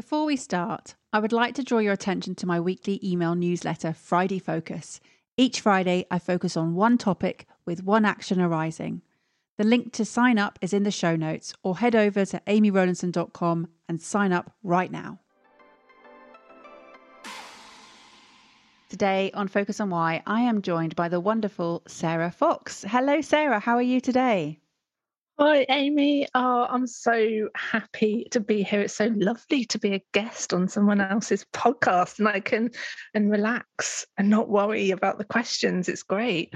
Before we start, I would like to draw your attention to my weekly email newsletter, Friday Focus. Each Friday, I focus on one topic with one action arising. The link to sign up is in the show notes, or head over to amyrowlandson.com and sign up right now. Today on Focus on Why, I am joined by the wonderful Sarah Fox. Hello, Sarah. How are you today? Hi, Amy. Oh, I'm so happy to be here. It's so lovely to be a guest on someone else's podcast and I can and relax and not worry about the questions. It's great.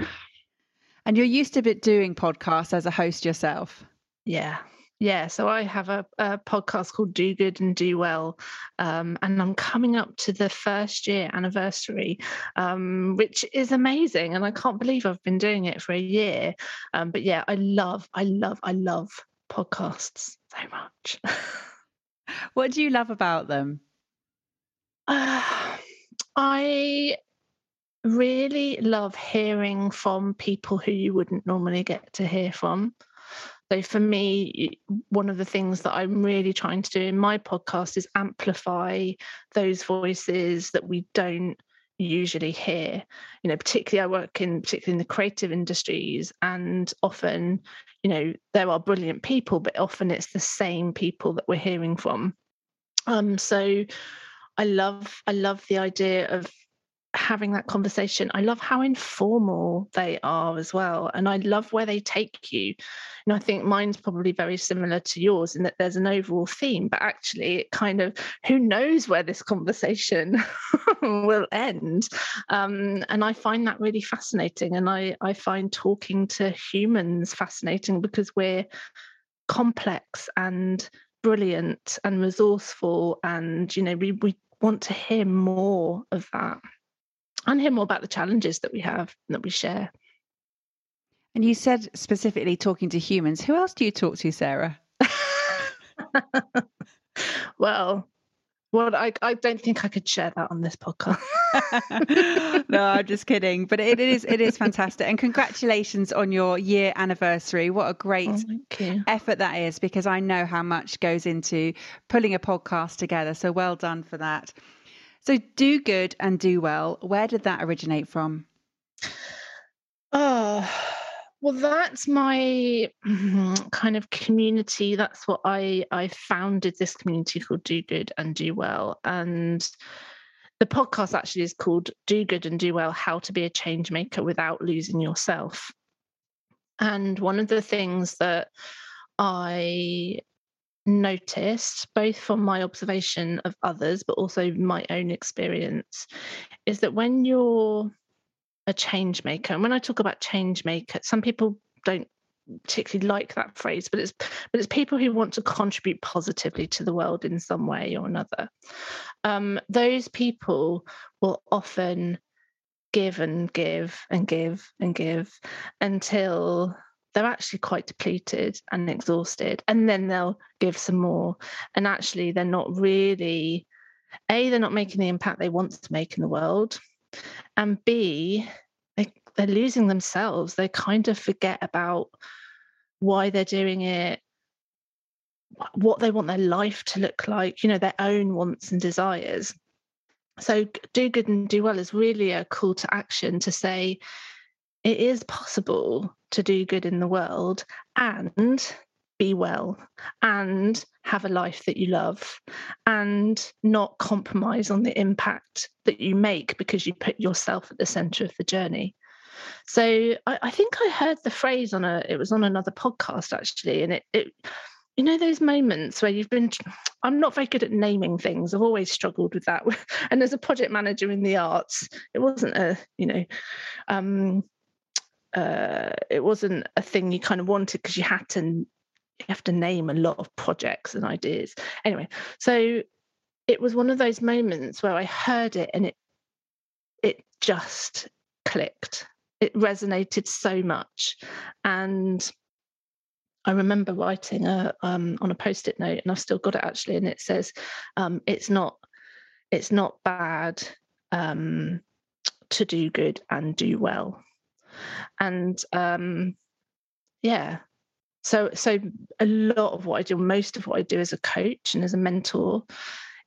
And you're used to bit doing podcasts as a host yourself. Yeah, yeah, so I have a, a, podcast called Do Good and Do Well, um, and I'm coming up to the first year anniversary, um, which is amazing, and I can't believe I've been doing it for a year. Um, but yeah, I love, I love, I love podcasts so much. what do you love about them? Uh, I really love hearing from people who you wouldn't normally get to hear from. So for me, one of the things that I'm really trying to do in my podcast is amplify those voices that we don't usually hear. You know, particularly I work in particularly in the creative industries, and often, you know, there are brilliant people, but often it's the same people that we're hearing from. Um, so I love I love the idea of having that conversation. I love how informal they are as well. And I love where they take you. And I think mine's probably very similar to yours in that there's an overall theme, but actually it kind of who knows where this conversation will end. Um, and I find that really fascinating. And I, I find talking to humans fascinating because we're complex and brilliant and resourceful and you know we, we want to hear more of that and hear more about the challenges that we have that we share. And you said specifically talking to humans. Who else do you talk to, Sarah? well, well, I, I don't think I could share that on this podcast. no, I'm just kidding. But it is it is fantastic. And congratulations on your year anniversary. What a great oh, effort that is because I know how much goes into pulling a podcast together. So well done for that. So, do good and do well. Where did that originate from? Oh, well, that's my mm-hmm, kind of community. That's what I I founded this community called Do Good and Do Well, and the podcast actually is called Do Good and Do Well: How to Be a Change Maker Without Losing Yourself. And one of the things that I noticed, both from my observation of others, but also my own experience, is that when you're a change maker, and when I talk about change maker, some people don't particularly like that phrase, but it's but it's people who want to contribute positively to the world in some way or another. Um, those people will often give and give and give and give until they're actually quite depleted and exhausted and then they'll give some more. And actually they're not really a they're not making the impact they want to make in the world and b they, they're losing themselves. They kind of forget about why they're doing it what they want their life to look like you know their own wants and desires. So do good and do well is really a call to action to say it is possible to do good in the world and be well and have a life that you love and not compromise on the impact that you make because you put yourself at the center of the journey. So I, I think I heard the phrase on a it was on another podcast actually, and it it you know those moments where you've been i'm not very good at naming things i've always struggled with that and as a project manager in the arts it wasn't a you know um uh, it wasn't a thing you kind of wanted because you had to you have to name a lot of projects and ideas. Anyway, so it was one of those moments where I heard it and it it just clicked. It resonated so much. And I remember writing a, um, on a post-it note, and I've still got it actually, and it says, um, "It's not, it's not bad um, to do good and do well." And um, yeah, so so a lot of what I do, most of what I do as a coach and as a mentor,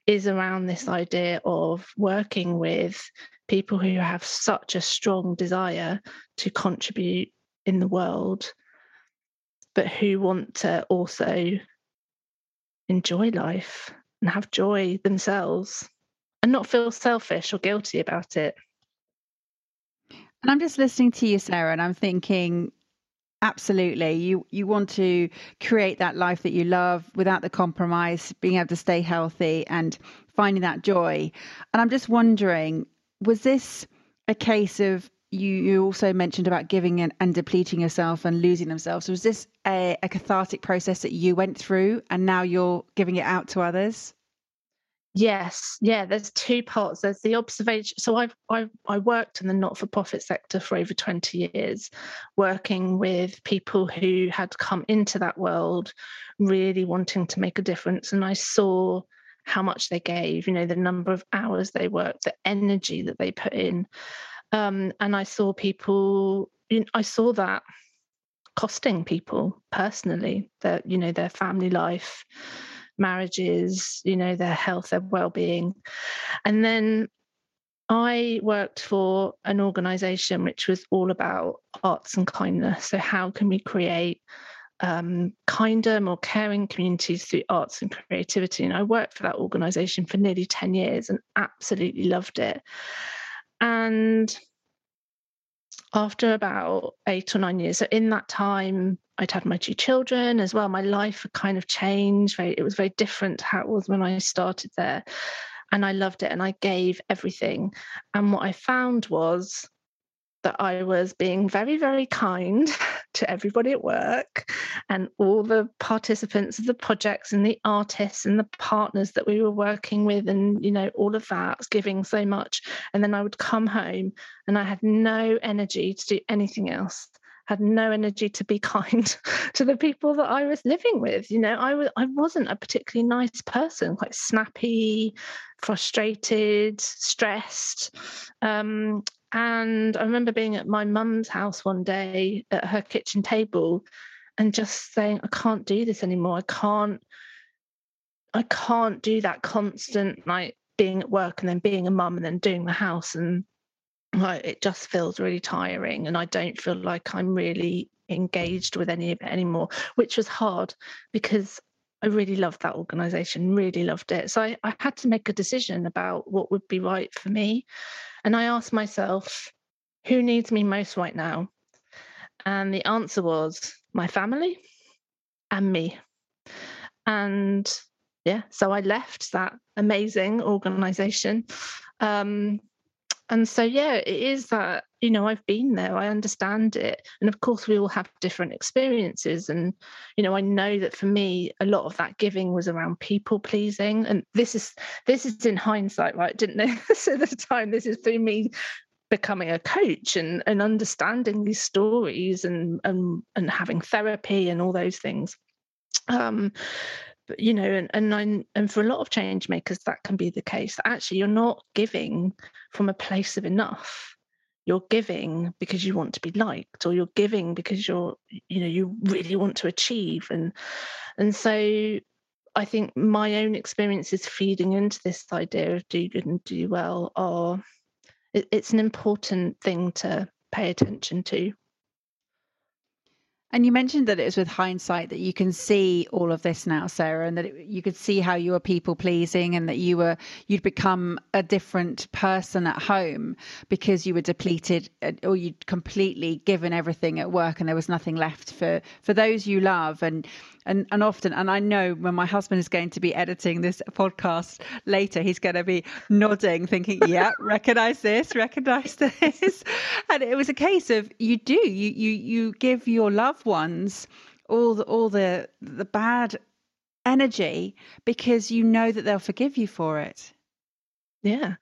is around this idea of working with people who have such a strong desire to contribute in the world, but who want to also enjoy life and have joy themselves and not feel selfish or guilty about it. And I'm just listening to you, Sarah, and I'm thinking, absolutely, you you want to create that life that you love without the compromise, being able to stay healthy and finding that joy. And I'm just wondering, was this a case of you, you also mentioned about giving and, and depleting yourself and losing themselves. So was this a, a cathartic process that you went through and now you're giving it out to others? Yes, yeah. There's two parts. There's the observation. So I've I I worked in the not-for-profit sector for over 20 years, working with people who had come into that world, really wanting to make a difference, and I saw how much they gave, you know, the number of hours they worked, the energy that they put in. Um, and I saw people, you know, I saw that costing people personally, that, you know, their family life, marriages, you know, their health, their well-being. And then I worked for an organization which was all about arts and kindness. So, how can we create um, kinder, more caring communities through arts and creativity. And I worked for that organization for nearly 10 years and absolutely loved it. And after about eight or nine years, so in that time, I'd had my two children as well. My life had kind of changed. It was very different how it was when I started there. And I loved it and I gave everything. And what I found was that I was being very, very kind to everybody at work and all the participants of the projects and the artists and the partners that we were working with, and you know, all of that, giving so much. And then I would come home and I had no energy to do anything else had no energy to be kind to the people that I was living with. You know, I was I wasn't a particularly nice person, quite snappy, frustrated, stressed. Um, and I remember being at my mum's house one day at her kitchen table and just saying, I can't do this anymore. I can't, I can't do that constant like being at work and then being a mum and then doing the house. And like it just feels really tiring. And I don't feel like I'm really engaged with any of it anymore, which was hard because I really loved that organization, really loved it. So I, I had to make a decision about what would be right for me. And I asked myself, who needs me most right now? And the answer was my family and me. And yeah, so I left that amazing organization. Um, and so, yeah, it is that, you know, I've been there, I understand it. And of course, we all have different experiences. And, you know, I know that for me, a lot of that giving was around people pleasing. And this is, this is in hindsight, right? Didn't know this at the time. This is through me becoming a coach and, and understanding these stories and, and, and having therapy and all those things. Um, you know and and I, and for a lot of change makers that can be the case. Actually you're not giving from a place of enough. You're giving because you want to be liked or you're giving because you're you know you really want to achieve. And and so i think my own experiences feeding into this idea of do good and do well are it, it's an important thing to pay attention to and you mentioned that it was with hindsight that you can see all of this now, Sarah, and that it, you could see how you were people pleasing and that you were you'd become a different person at home because you were depleted uh, or you'd completely given everything at work and there was nothing left for for those you love. And and and often and I know when my husband is going to be editing this podcast later he's going to be nodding thinking yeah recognize this recognize this and it was a case of you do you you you give your loved ones all the all the the bad energy because you know that they'll forgive you for it. Yeah.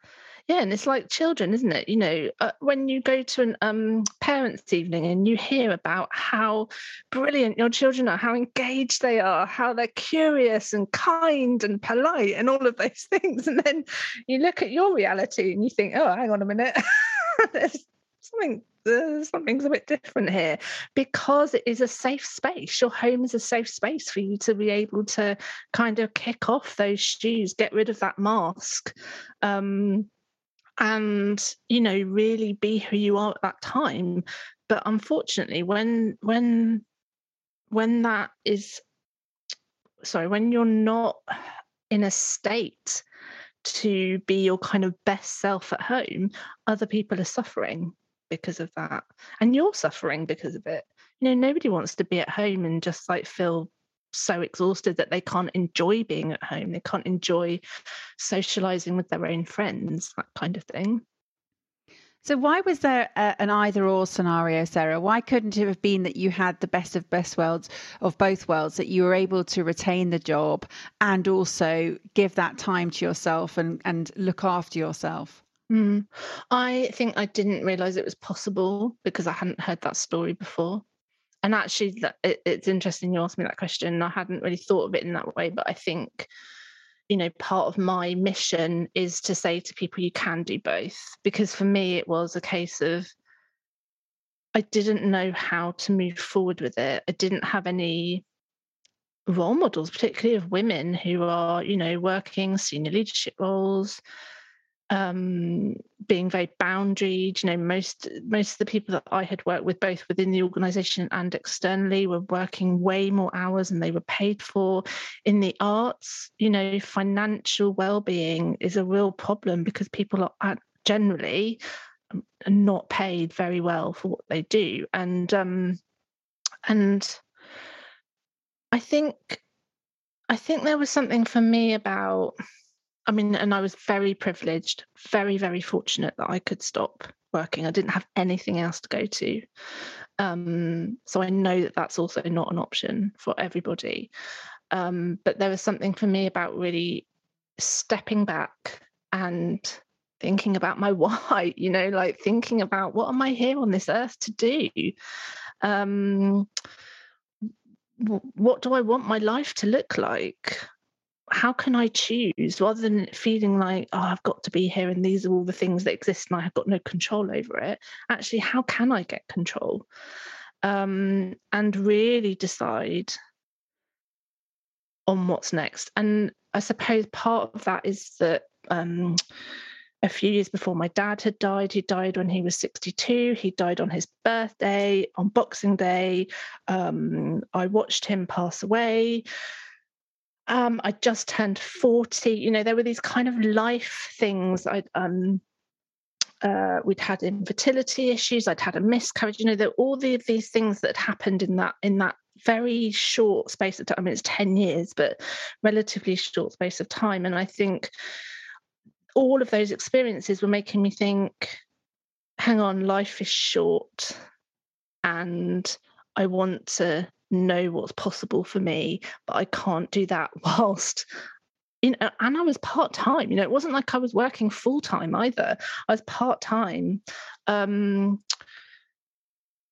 Yeah, and it's like children, isn't it? You know, uh, when you go to an um, parents' evening and you hear about how brilliant your children are, how engaged they are, how they're curious and kind and polite, and all of those things, and then you look at your reality and you think, "Oh, hang on a minute, there's something uh, something's a bit different here because it is a safe space. Your home is a safe space for you to be able to kind of kick off those shoes, get rid of that mask, um, and you know really be who you are at that time. But unfortunately, when when when that is sorry, when you're not in a state to be your kind of best self at home, other people are suffering because of that and you're suffering because of it you know nobody wants to be at home and just like feel so exhausted that they can't enjoy being at home they can't enjoy socializing with their own friends that kind of thing so why was there a, an either or scenario sarah why couldn't it have been that you had the best of best worlds of both worlds that you were able to retain the job and also give that time to yourself and and look after yourself Mm. I think I didn't realize it was possible because I hadn't heard that story before. And actually, it, it's interesting you asked me that question. I hadn't really thought of it in that way, but I think, you know, part of my mission is to say to people, you can do both. Because for me, it was a case of I didn't know how to move forward with it. I didn't have any role models, particularly of women who are, you know, working senior leadership roles, um, being very boundaried. You know, most most of the people that I had worked with, both within the organisation and externally, were working way more hours than they were paid for. In the arts, you know, financial well-being is a real problem because people are generally um, not paid very well for what they do, and um, and I think I think there was something for me about I mean, and I was very privileged, very, very fortunate that I could stop working. I didn't have anything else to go to. Um, so I know that that's also not an option for everybody. Um, but there was something for me about really stepping back and thinking about my why, you know, like thinking about what am I here on this earth to do? Um, what do I want my life to look like? How can I choose rather than feeling like, oh, I've got to be here and these are all the things that exist and I have got no control over it? Actually, how can I get control? Um, and really decide on what's next. And I suppose part of that is that um, a few years before my dad had died, he died when he was 62. He died on his birthday, on Boxing Day. Um, I watched him pass away um, I just turned 40. You know, there were these kind of life things. I um uh, we'd had infertility issues, I'd had a miscarriage, you know, there all the, these things that happened in that in that very short space of time. I mean, it's 10 years, but relatively short space of time. And I think all of those experiences were making me think, hang on, life is short and I want to know what's possible for me, but I can't do that whilst you know, and I was part time. You know, it wasn't like I was working full time either. I was part time. Um,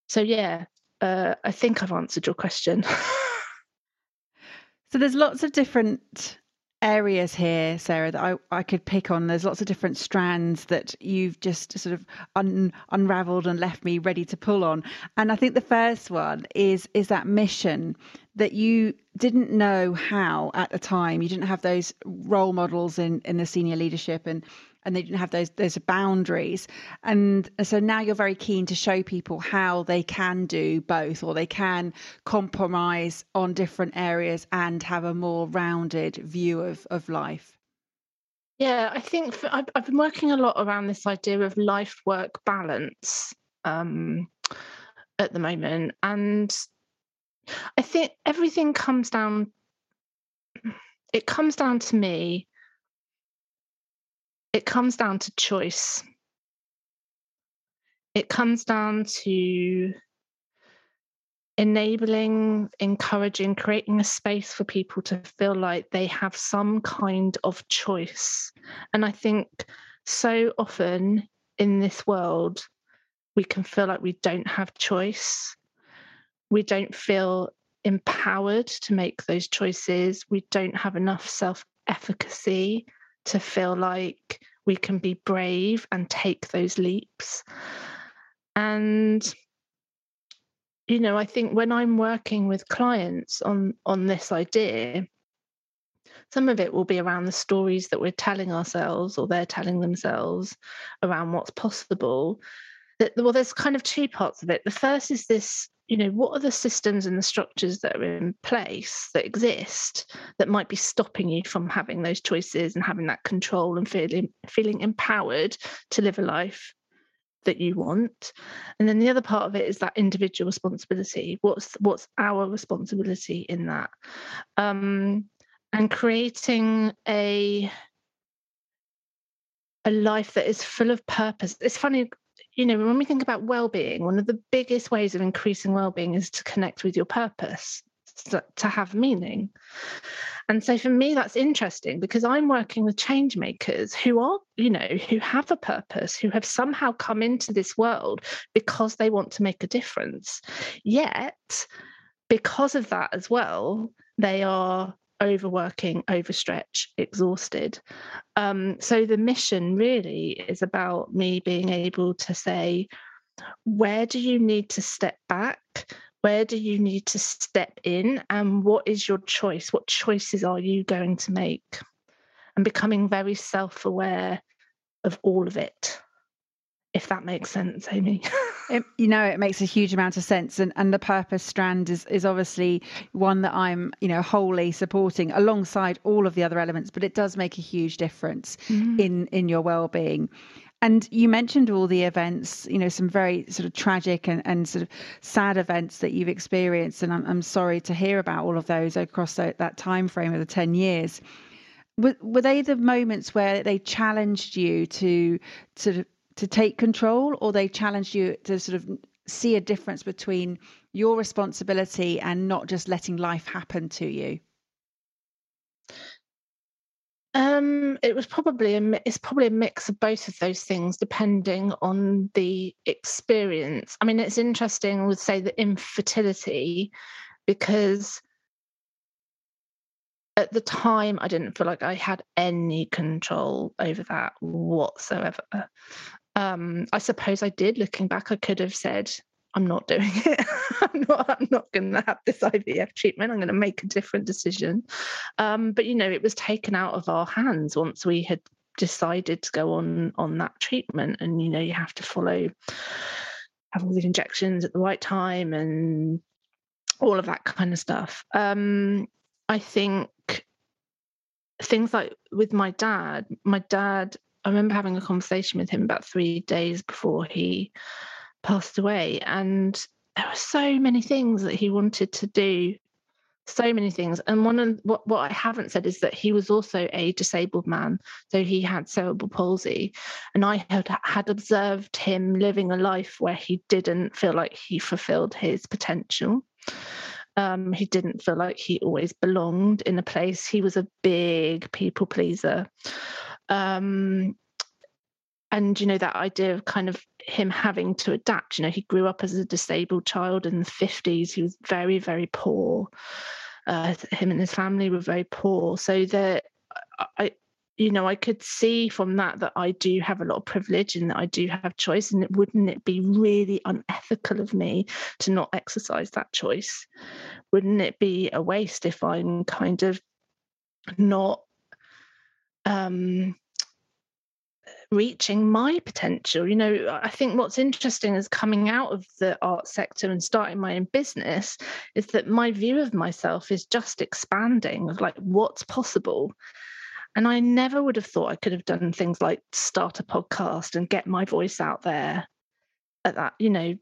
so yeah, uh, I think I've answered your question. so there's lots of different areas here, Sarah, that I, I could pick on. There's lots of different strands that you've just sort of un, unraveled and left me ready to pull on. And I think the first one is is that mission that you didn't know how at the time. You didn't have those role models in in the senior leadership and and they didn't have those those boundaries. And so now you're very keen to show people how they can do both or they can compromise on different areas and have a more rounded view of of life. Yeah i think for, I've, I've, been working a lot around this idea of life work balance um, at the moment. And i think everything comes down it comes down to me it comes down to choice. It comes down to enabling, encouraging, creating a space for people to feel like they have some kind of choice. And I think so often in this world, we can feel like we don't have choice. We don't feel empowered to make those choices. We don't have enough self efficacy to feel like we can be brave and take those leaps. And you know, I think when I'm working with clients on on this idea, some of it will be around the stories that we're telling ourselves or they're telling themselves around what's possible. That well, there's kind of two parts of it. The first is this, you know, what are the systems and the structures that are in place that exist that might be stopping you from having those choices and having that control and feeling feeling empowered to live a life that you want? And then the other part of it is that individual responsibility. What's what's our responsibility in that? Um and creating a a life that is full of purpose. It's funny you know when we think about well-being one of the biggest ways of increasing well-being is to connect with your purpose to have meaning and so for me, that's interesting because I'm working with change makers who are, you know, who have a purpose, who have somehow come into this world because they want to make a difference. Yet, because of that as well, they are overworking, overstretched, exhausted. Um, so the mission really is about me being able to say, where do you need to step back? where do you need to step in and what is your choice what choices are you going to make and becoming very self-aware of all of it if that makes sense amy it, you know it makes a huge amount of sense and and the purpose strand is is obviously one that i'm you know wholly supporting alongside all of the other elements but it does make a huge difference mm. in in your well-being and you mentioned all the events, you know, some very sort of tragic and, and sort of sad events that you've experienced. And I'm, I'm sorry to hear about all of those across that, that time frame of the 10 years. Were, were they the moments where they challenged you to to to take control or they challenged you to sort of see a difference between your responsibility and not just letting life happen to you? Um, it was probably a it's probably a mix of both of those things, depending on the experience. I mean, it's interesting. I would say the infertility, because at the time I didn't feel like I had any control over that whatsoever. Um, I suppose I did. Looking back, I could have said, I'm not doing it. I'm not. I'm not going to have this IVF treatment. I'm going to make a different decision. Um, but you know, it was taken out of our hands once we had decided to go on on that treatment. And you know, you have to follow, have all the injections at the right time, and all of that kind of stuff. Um, I think things like with my dad. My dad. I remember having a conversation with him about three days before he passed away and there were so many things that he wanted to do. So many things. And one of what, what i haven't said is that he was also a disabled man so he had cerebral palsy. And i had had observed him living a life where he didn't feel like he fulfilled his potential. Um, he didn't feel like he always belonged in a place. He was a big people pleaser um, and you know that idea of kind of him having to adapt you know he grew up as a disabled child in the 50s he was very very poor. Uh, him and his family were very poor. So that i you know i could see from that that i do have a lot of privilege and that i do have choice. And it, wouldn't it be really unethical of me to not exercise that choice? Wouldn't it be a waste if i'm kind of not um reaching my potential. You know, I think what's interesting is coming out of the art sector and starting my own business is that my view of myself is just expanding of like what's possible. And I never would have thought I could have done things like start a podcast and get my voice out there at that, you know.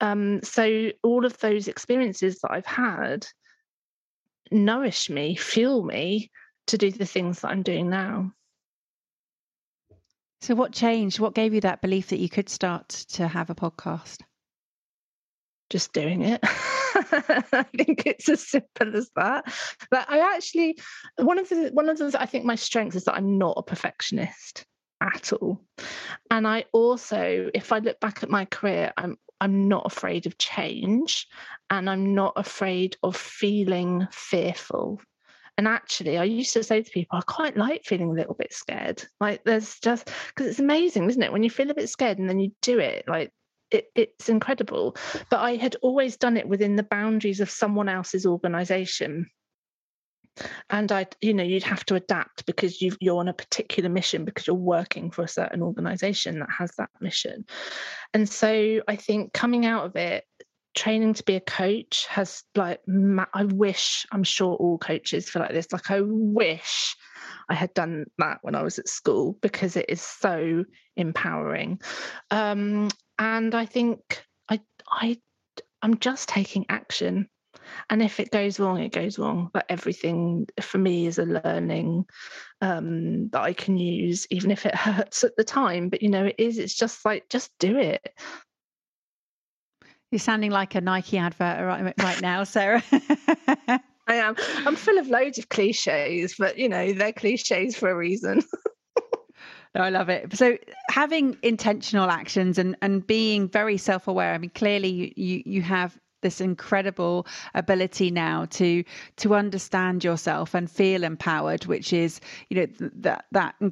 Um, so all of those experiences that I've had nourish me, fuel me to do the things that I'm doing now. So, what changed? What gave you that belief that you could start to have a podcast? Just doing it. I think it's as simple as that. But I actually one of the one of the I think my strengths is that I'm not a perfectionist at all. And I also, if I look back at my career, I'm I'm not afraid of change and I'm not afraid of feeling fearful. And actually, I used to say to people, I quite like feeling a little bit scared. Like, there's just because it's amazing, isn't it? When you feel a bit scared and then you do it, like, it, it's incredible. But I had always done it within the boundaries of someone else's organization and i you know you'd have to adapt because you you're on a particular mission because you're working for a certain organization that has that mission and so i think coming out of it training to be a coach has like i wish i'm sure all coaches feel like this like i wish i had done that when i was at school because it is so empowering. Um and i think i i i'm just taking action. And if it goes wrong it goes wrong but everything for me is a learning um, that i can use even if it hurts at the time. But you know it is it's just like just do it you're sounding like a nike advert right, right now sarah I am. I'm full of loads of cliches, but you know, they're cliches for a reason. No, I love it. So having intentional actions and and being very self-aware. I mean, clearly you you, you have this incredible ability now to to understand yourself and feel empowered which is you know that that mm,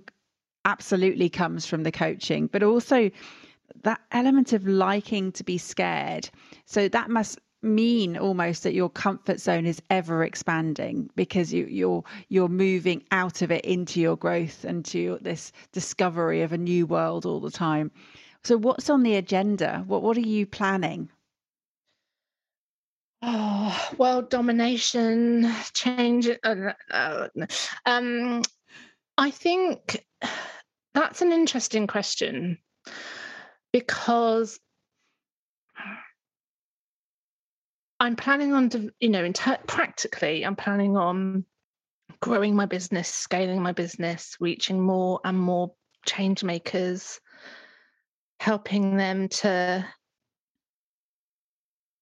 absolutely comes from the coaching but also that element of liking to be scared. So that must mean almost that your comfort zone is ever expanding because you, you're you're moving out of it into your growth and to this discovery of a new world all the time. So what's on the agenda? What what are you planning? Oh, world domination, change. Uh, uh, um, I think that's an interesting question because I'm planning on, you know, ter- practically, I'm planning on growing my business, scaling my business, reaching more and more change makers, helping them to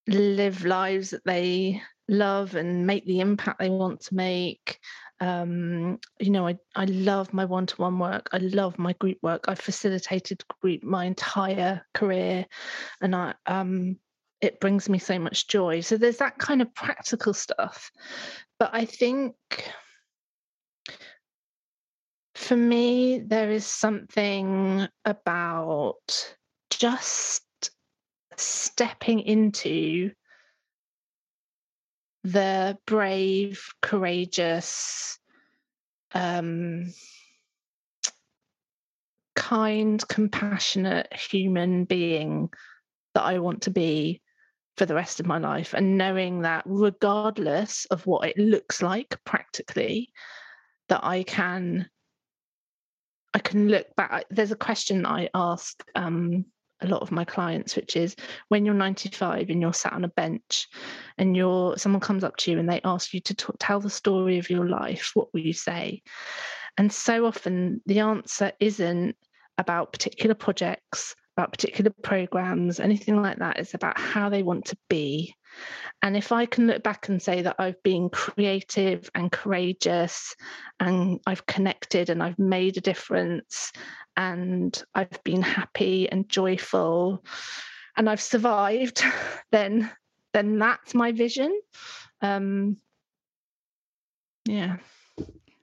live lives that they love and make the impact they want to make. Um, you know, I, I love my one to one work. I love my group work. I've facilitated group my entire career and I, um, it brings me so much joy. So there's that kind of practical stuff. But I think for me, there is something about just stepping into the brave, courageous, um, kind, compassionate human being that I want to be for the rest of my life. And knowing that, regardless of what it looks like practically, that I can. I can look back. There's a question I ask um, a lot of my clients, which is when you're 95 and you're sat on a bench and you're someone comes up to you and they ask you to t- tell the story of your life, what will you say? And so often the answer isn't about particular projects, about particular programs, anything like that. It's about how they want to be. And if I can look back and say that I've been creative and courageous and I've connected and I've made a difference and I've been happy and joyful and I've survived, then then that's my vision. Um, yeah.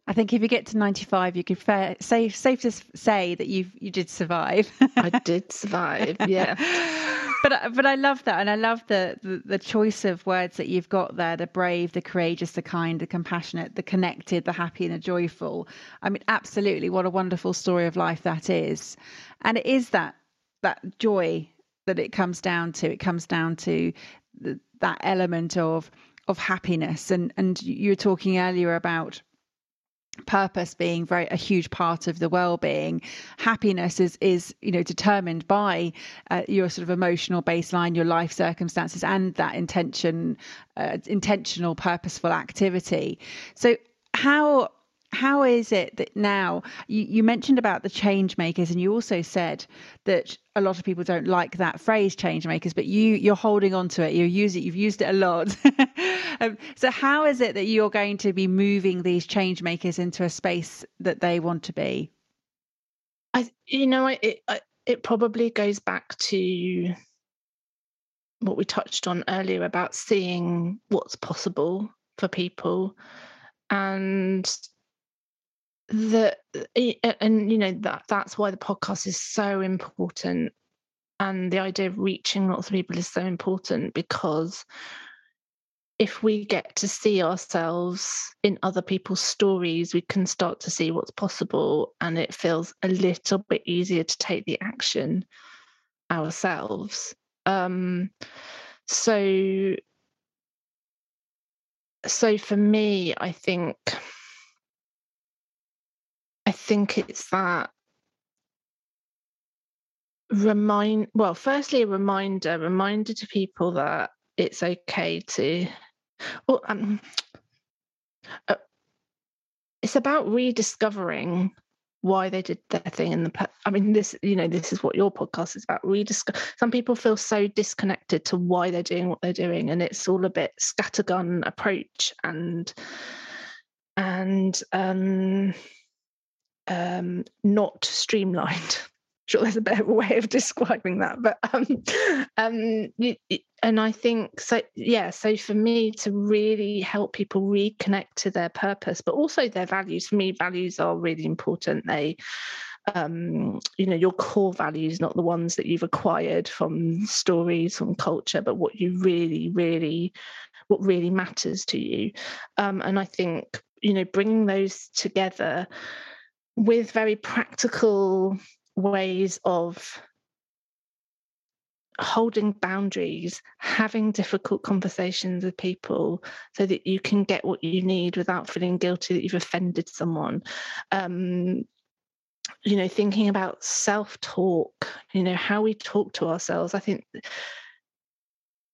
I think if you get to 95, you could fair, safe safe to say that you you did survive. I did survive, yeah. but uh, but I love that, and I love the, the, the choice of words that you've got there: the brave, the courageous, the kind, the compassionate, the connected, the happy, and the joyful. I mean, absolutely, what a wonderful story of life that is, and it is that that joy that it comes down to. It comes down to the, that element of of happiness, and and you were talking earlier about purpose being very a huge part of the well-being happiness is is you know determined by uh, your sort of emotional baseline your life circumstances and that intention uh, intentional purposeful activity. So how how is it that now you, you, mentioned about the change makers and you also said that a lot of people don't like that phrase change makers but you you're holding on to it. You use it you've used it a lot um, so how is it that you're going to be moving these change makers into a space that they want to be? I you know it it probably goes back to what we touched on earlier about seeing what's possible for people and the and you know that that's why the podcast is so important and the idea of reaching lots of people is so important because if we get to see ourselves in other people's stories we can start to see what's possible and it feels a little bit easier to take the action ourselves. Um so so for me i think I think it's that remind well firstly a reminder reminder to people that it's okay to well um, uh, it's about rediscovering why they did their thing in the i mean this you know this is what your podcast is about rediscover some people feel so disconnected to why they're doing what they're doing and it's all a bit scattergun approach and and um um, not streamlined. Sure, there's a better way of describing that, but um, um, and I think so. Yeah, so for me to really help people reconnect to their purpose, but also their values. For me, values are really important. They um, you know your core values not the ones that you've acquired from stories from culture but what you really really what really matters to you um, and i think you know bringing those together with very practical ways of holding boundaries, having difficult conversations with people so that you can get what you need without feeling guilty that you've offended someone. Um, you know, thinking about self talk, you know, how we talk to ourselves. I think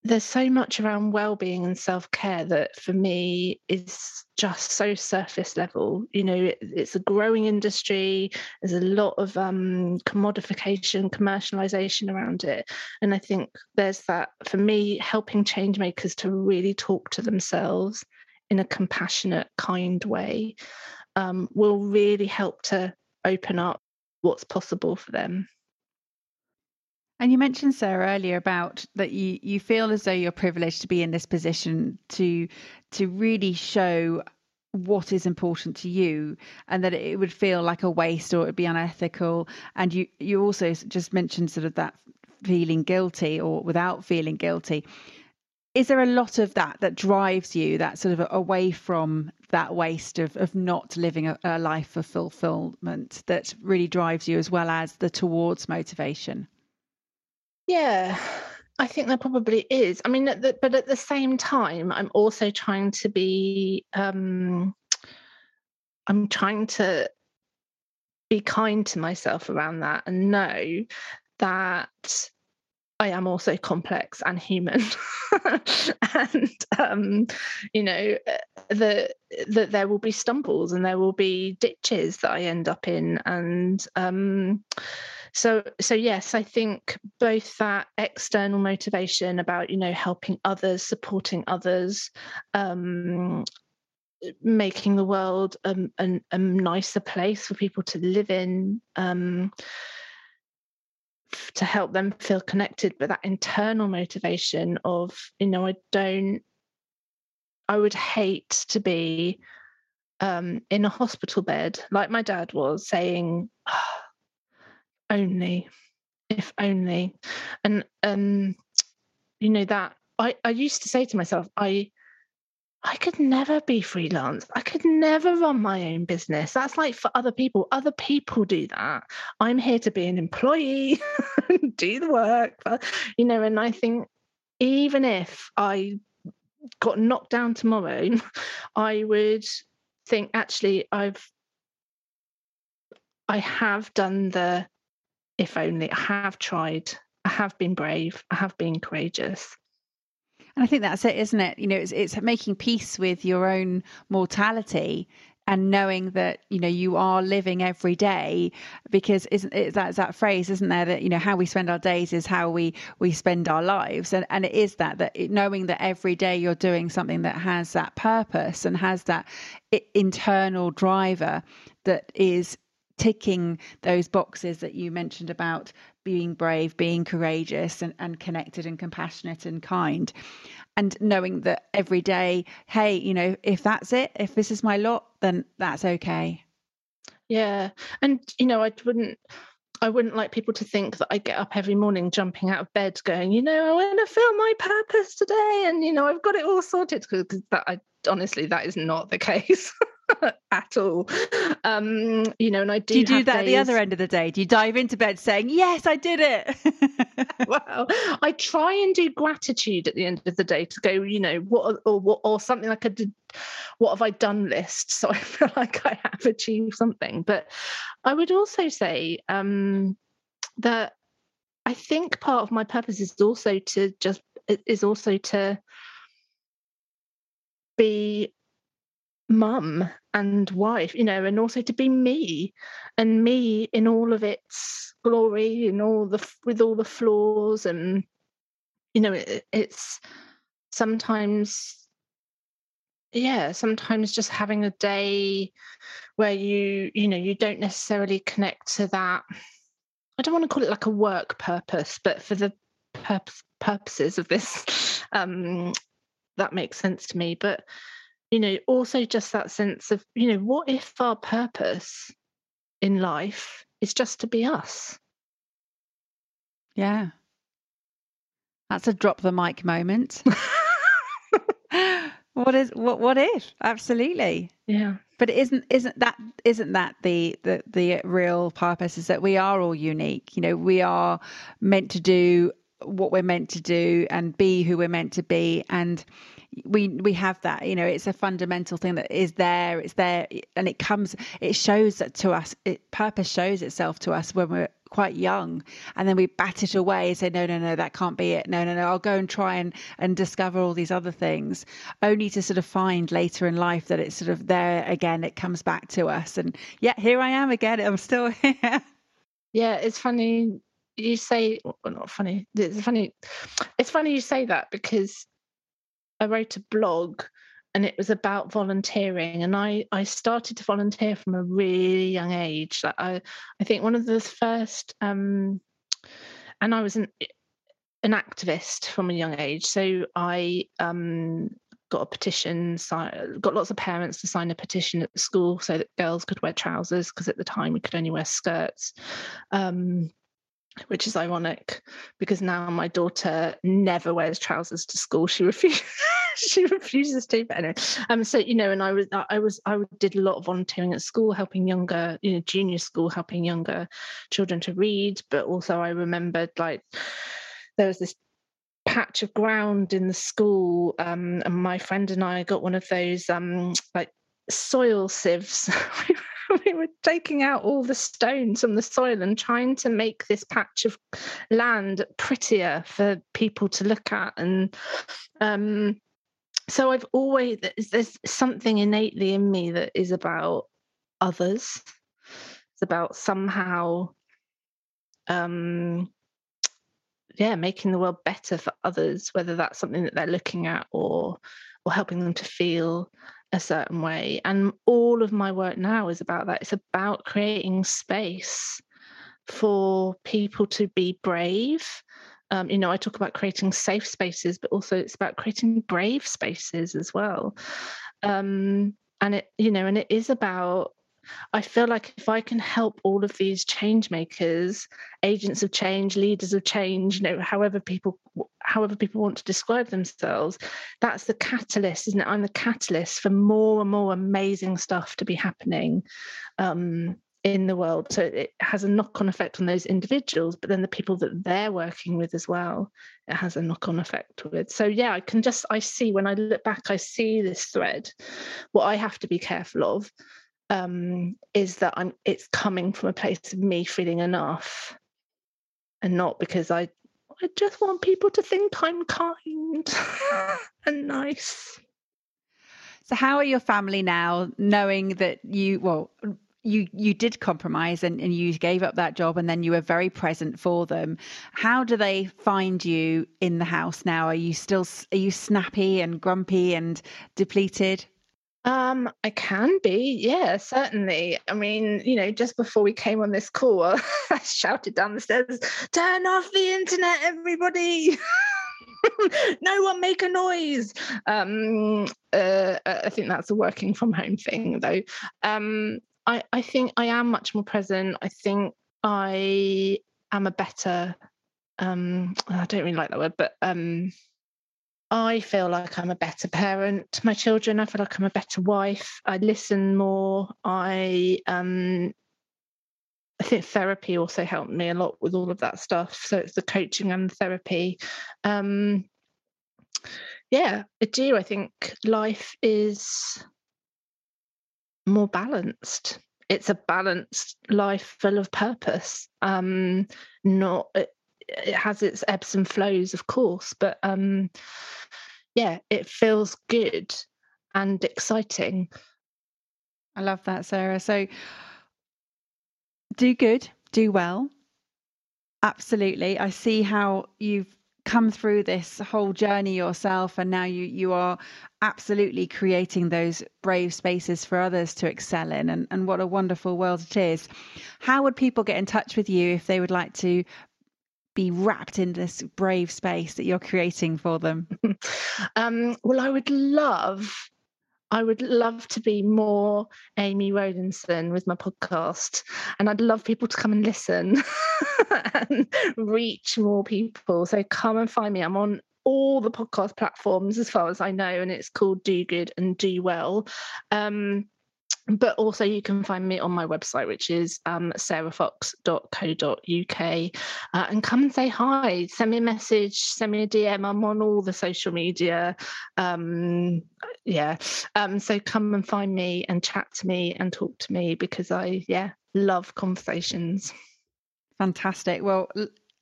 there's so much around well-being and self-care that for me is just so surface level you know it, it's a growing industry there's a lot of um, commodification commercialization around it and i think there's that for me helping change makers to really talk to themselves in a compassionate kind way um, will really help to open up what's possible for them and you mentioned Sarah earlier about that you you feel as though you're privileged to be in this position to to really show what is important to you and that it would feel like a waste or it would be unethical. And you you also just mentioned sort of that feeling guilty or without feeling guilty. Is there a lot of that that drives you that sort of away from that waste of, of not living a, a life of fulfillment that really drives you as well as the towards motivation yeah, I think there probably is. I mean, at the, but at the same time, I'm also trying to be. Um, I'm trying to be kind to myself around that and know that I am also complex and human, and um, you know that that there will be stumbles and there will be ditches that I end up in, and um, so so yes i think both that external motivation about you know helping others supporting others um, making the world a, a, a, nicer place for people to live in um, to help them feel connected but that internal motivation of you know i don't i would hate to be um, in a hospital bed like my dad was saying oh, only if only and um you know that i i used to say to myself i I could never be freelance. I could never run my own business. That's like for other people. Other people do that. I'm here to be an employee, do the work, but, you know. And I think even if I got knocked down tomorrow, I would think actually I've I have done the if only I have tried, I have been brave, I have been courageous. And I think that's it, isn't it? You know, it's, it's making peace with your own mortality and knowing that you know you are living every day because isn't it that's that phrase isn't there that you know how we spend our days is how we we spend our lives and and it is that that knowing that every day you're doing something that has that purpose and has that internal driver that is ticking those boxes that you mentioned about being brave, being courageous, and, and connected and compassionate and kind. And knowing that every day, hey, you know, if that's it, if this is my lot, then that's okay. Yeah. And, you know, I wouldn't. I wouldn't like people to think that I get up every morning jumping out of bed going, you know, I want to feel my purpose today and you know, I've got it all sorted because that I honestly that is not the case. at all. Um, you know, and I do. Do you do that days... at the other end of the day? Do you dive into bed saying, "Yes, I did it"? well, I try and do gratitude at the end of the day to go, you know, what or what or something like a did, what have I done list, so I feel like I have achieved something. But I would also say um, that I think part of my purpose is also to just is also to be mum and wife, you know, and also to be me and me in all of its glory and all the with all the flaws and you know it, it's sometimes yeah sometimes just having a day where you you know you don't necessarily connect to that i don't want to call it like a work purpose but for the purpose, purposes of this um that makes sense to me but you know also just that sense of you know what if our purpose in life is just to be us? Yeah. That's a drop the mic moment. What is what what if? Absolutely. Yeah. But is isn't isn't that isn't that the the the real purpose is that we are all unique. You know we are meant to do what we're meant to do and be who we're meant to be. And we we have that you know it's a fundamental thing that is there it's there and it comes it shows that to us it purpose shows itself to us when we're quite young. And then we bat it away and say no no no that can't be it. No no no i'll go and try and and discover all these other things. Only to sort of find later in life that it's sort of there again it comes back to us. And yeah here i am again i'm still here. Yeah it's funny you say well, not funny. It's funny it's funny you say that because I wrote a blog and it was about volunteering and I I started to volunteer from a really young age. Like I I think one of the first um and I was an an activist from a young age. So I um got a petition got lots of parents to sign a petition at the school so that girls could wear trousers because at the time we could only wear skirts. Um which is ironic because now my daughter never wears trousers to school. She refuses. she refuses to. But anyway, um, so you know, and I was, I was, I did a lot of volunteering at school, helping younger, you know, junior school, helping younger children to read. But also, I remembered like there was this patch of ground in the school, um, and my friend and I got one of those um, like soil sieves. we were taking out all the stones from the soil and trying to make this patch of land prettier for people to look at. And um, so i've always there's something innately in me that is about others. It's about somehow um yeah making the world better for others whether that's something that they're looking at or or helping them to feel a certain way. And all of my work now is about that. It's about creating space for people to be brave. Um, you know, I talk about creating safe spaces, but also it's about creating brave spaces as well. Um, and it, you know, and it is about I feel like if I can help all of these change makers, agents of change, leaders of change, you know, however people however people want to describe themselves, that's the catalyst, isn't it? I'm the catalyst for more and more amazing stuff to be happening um, in the world. So it has a knock-on effect on those individuals, but then the people that they're working with as well, it has a knock-on effect with. So yeah, I can just I see when I look back, I see this thread. What I have to be careful of um, is that I'm it's coming from a place of me feeling enough and not because I I just want people to think I'm kind and nice. So, how are your family now, knowing that you, well, you you did compromise and, and you gave up that job and then you were very present for them. How do they find you in the house now? Are you still are you snappy and grumpy and depleted um, I can be, yeah, certainly. I mean, you know, just before we came on this call, I shouted down the stairs, "Turn off the internet, everybody!" no one make a noise. Um, uh, I think that's a working from home thing, though. Um, I, I think I am much more present. I think I am a better. Um, I don't really like that word, but um, I feel like I'm a better parent to my children. I feel like I'm a better wife. I listen more. I um I think therapy also helped me a lot with all of that stuff. So it's the coaching and the therapy. Um yeah, I do. I think life is more balanced. It's a balanced life full of purpose. Um not it has its ebbs and flows, of course, but um, yeah, it feels good and exciting. I love that, Sarah. So do good, do well. Absolutely. I see how you've come through this whole journey yourself and now you you are absolutely creating those brave spaces for others to excel in and, and what a wonderful world it is how would people get in touch with you if they would like to be wrapped in this brave space that you're creating for them? um, well, I would love I would love to be more Amy Rowlandson with my podcast. And I'd love people to come and listen and reach more people. So come and find me. I'm on all the podcast platforms as far as I know, and it's called Do Good and Do Well. Um, but also you can find me on my website which is um, sarahfox.co.uk uh, and come and say hi. Send me a message send me a dm i'm on all the social media um, yeah. Um, so come and find me and chat to me and talk to me because i yeah love conversations. Fantastic. Well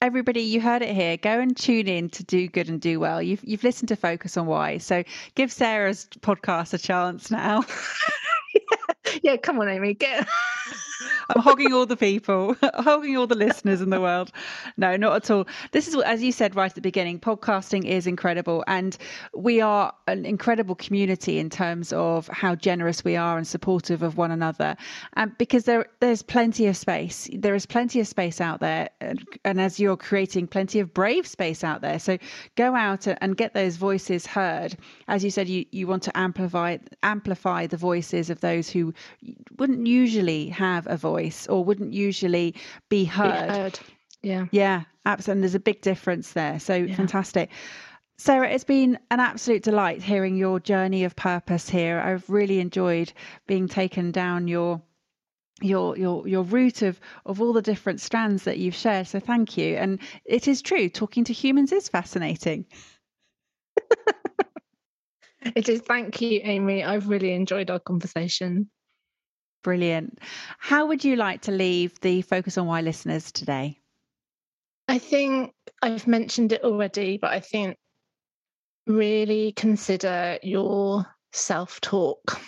everybody you heard it here. Go and tune in to do good and do well. You've you've listened to focus on why. So give sarah's podcast a chance now yeah, come on, Amy, get. I'm hogging all the people, hogging all the listeners in the world. No, not at all. This is, as you said right at the beginning, podcasting is incredible. And we are an incredible community in terms of how generous we are and supportive of one another. And because there, there's plenty of space. There is plenty of space out there. And, and as you're creating plenty of brave space out there. So go out and get those voices heard. As you said, you, you want to amplify, amplify the voices of those who wouldn't usually have a voice or wouldn't usually be heard. Be heard. Yeah. Yeah, absolutely. And there's a big difference there. So yeah. fantastic. Sarah, it's been an absolute delight hearing your journey of purpose here. I've really enjoyed being taken down your your your your route of of all the different strands that you've shared. So thank you. And it is true, talking to humans is fascinating. it is. Thank you, Amy. I've really enjoyed our conversation. Brilliant. How would you like to leave the Focus on Why listeners today? I think I've mentioned it already, but I think really consider your self talk.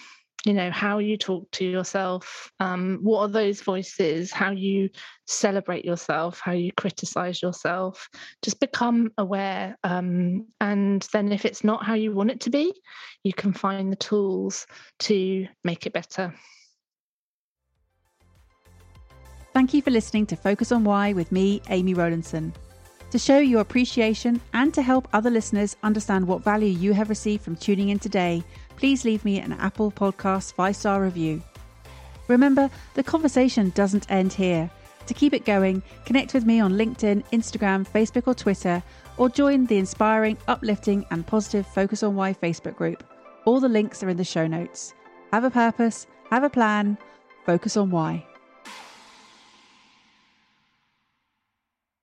You know, how you talk to yourself. Um, what are those voices? How you celebrate yourself, how you criticize yourself. Just become aware. Um, and then, if it's not how you want it to be, you can find the tools to make it better. Thank you for listening to Focus on Why with me, Amy Rowlandson. To show your appreciation and to help other listeners understand what value you have received from tuning in today, please leave me an Apple Podcast five star review. Remember, the conversation doesn't end here. To keep it going, connect with me on LinkedIn, Instagram, Facebook, or Twitter, or join the inspiring, uplifting, and positive Focus on Why Facebook group. All the links are in the show notes. Have a purpose, have a plan, focus on why.